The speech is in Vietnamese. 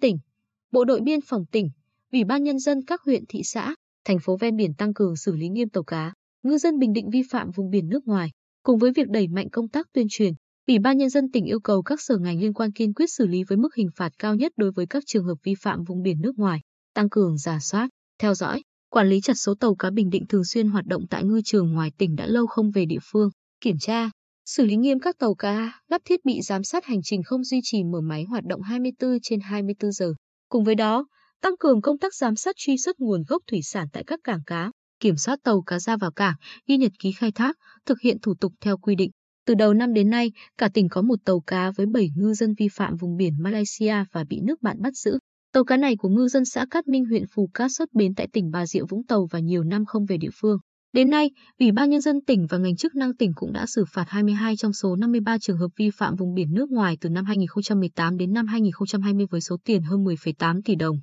tỉnh, Bộ đội biên phòng tỉnh, Ủy ban nhân dân các huyện thị xã, thành phố ven biển tăng cường xử lý nghiêm tàu cá, ngư dân Bình Định vi phạm vùng biển nước ngoài. Cùng với việc đẩy mạnh công tác tuyên truyền, Ủy ban nhân dân tỉnh yêu cầu các sở ngành liên quan kiên quyết xử lý với mức hình phạt cao nhất đối với các trường hợp vi phạm vùng biển nước ngoài, tăng cường giả soát, theo dõi, quản lý chặt số tàu cá Bình Định thường xuyên hoạt động tại ngư trường ngoài tỉnh đã lâu không về địa phương, kiểm tra, xử lý nghiêm các tàu cá lắp thiết bị giám sát hành trình không duy trì mở máy hoạt động 24 trên 24 giờ. Cùng với đó, tăng cường công tác giám sát truy xuất nguồn gốc thủy sản tại các cảng cá, kiểm soát tàu cá ra vào cảng, ghi nhật ký khai thác, thực hiện thủ tục theo quy định. Từ đầu năm đến nay, cả tỉnh có một tàu cá với 7 ngư dân vi phạm vùng biển Malaysia và bị nước bạn bắt giữ. Tàu cá này của ngư dân xã Cát Minh huyện Phù Cát xuất bến tại tỉnh Bà Rịa Vũng Tàu và nhiều năm không về địa phương. Đến nay, Ủy ban Nhân dân tỉnh và ngành chức năng tỉnh cũng đã xử phạt 22 trong số 53 trường hợp vi phạm vùng biển nước ngoài từ năm 2018 đến năm 2020 với số tiền hơn 10,8 tỷ đồng.